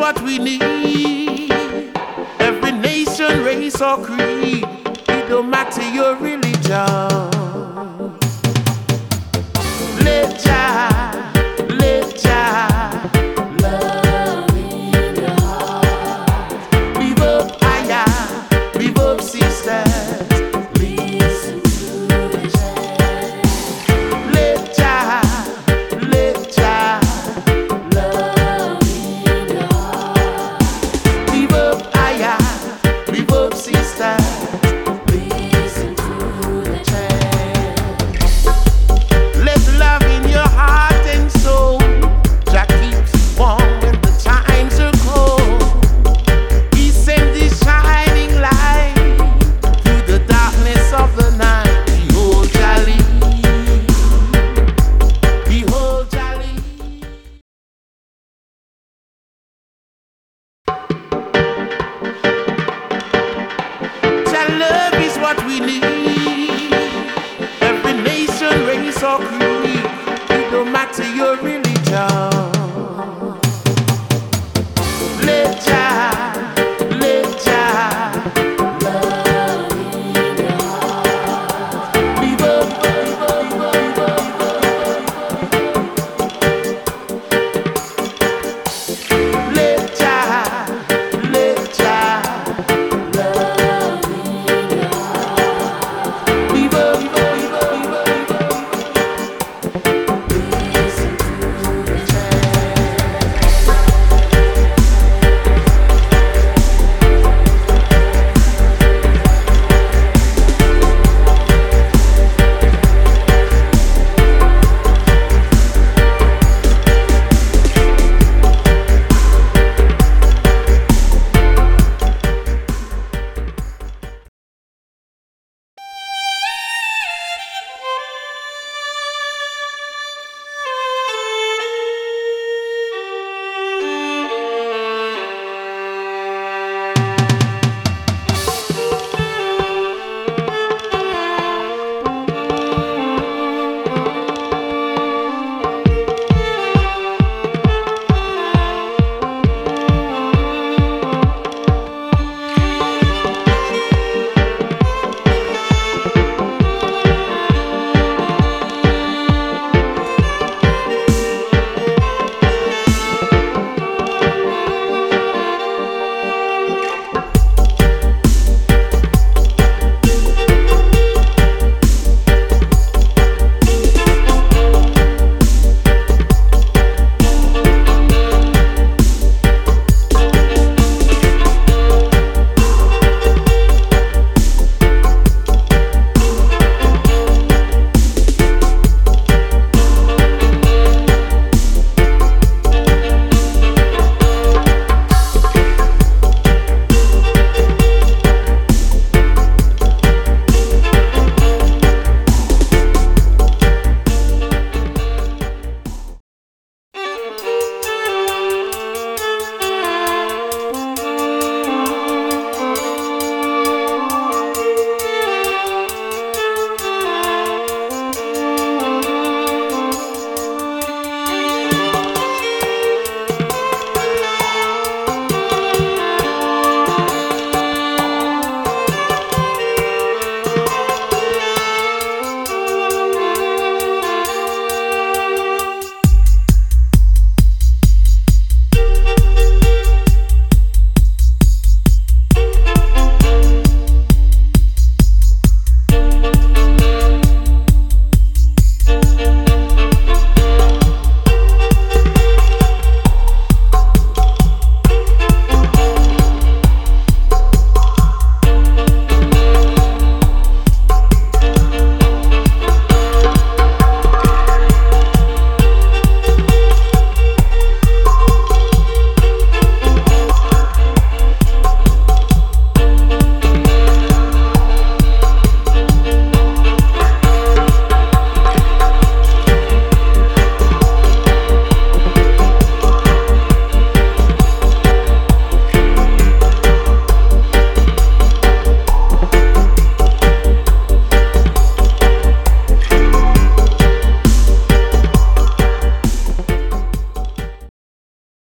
what we need. Every nation, race, or creed, it don't matter your religion. It don't matter your religion.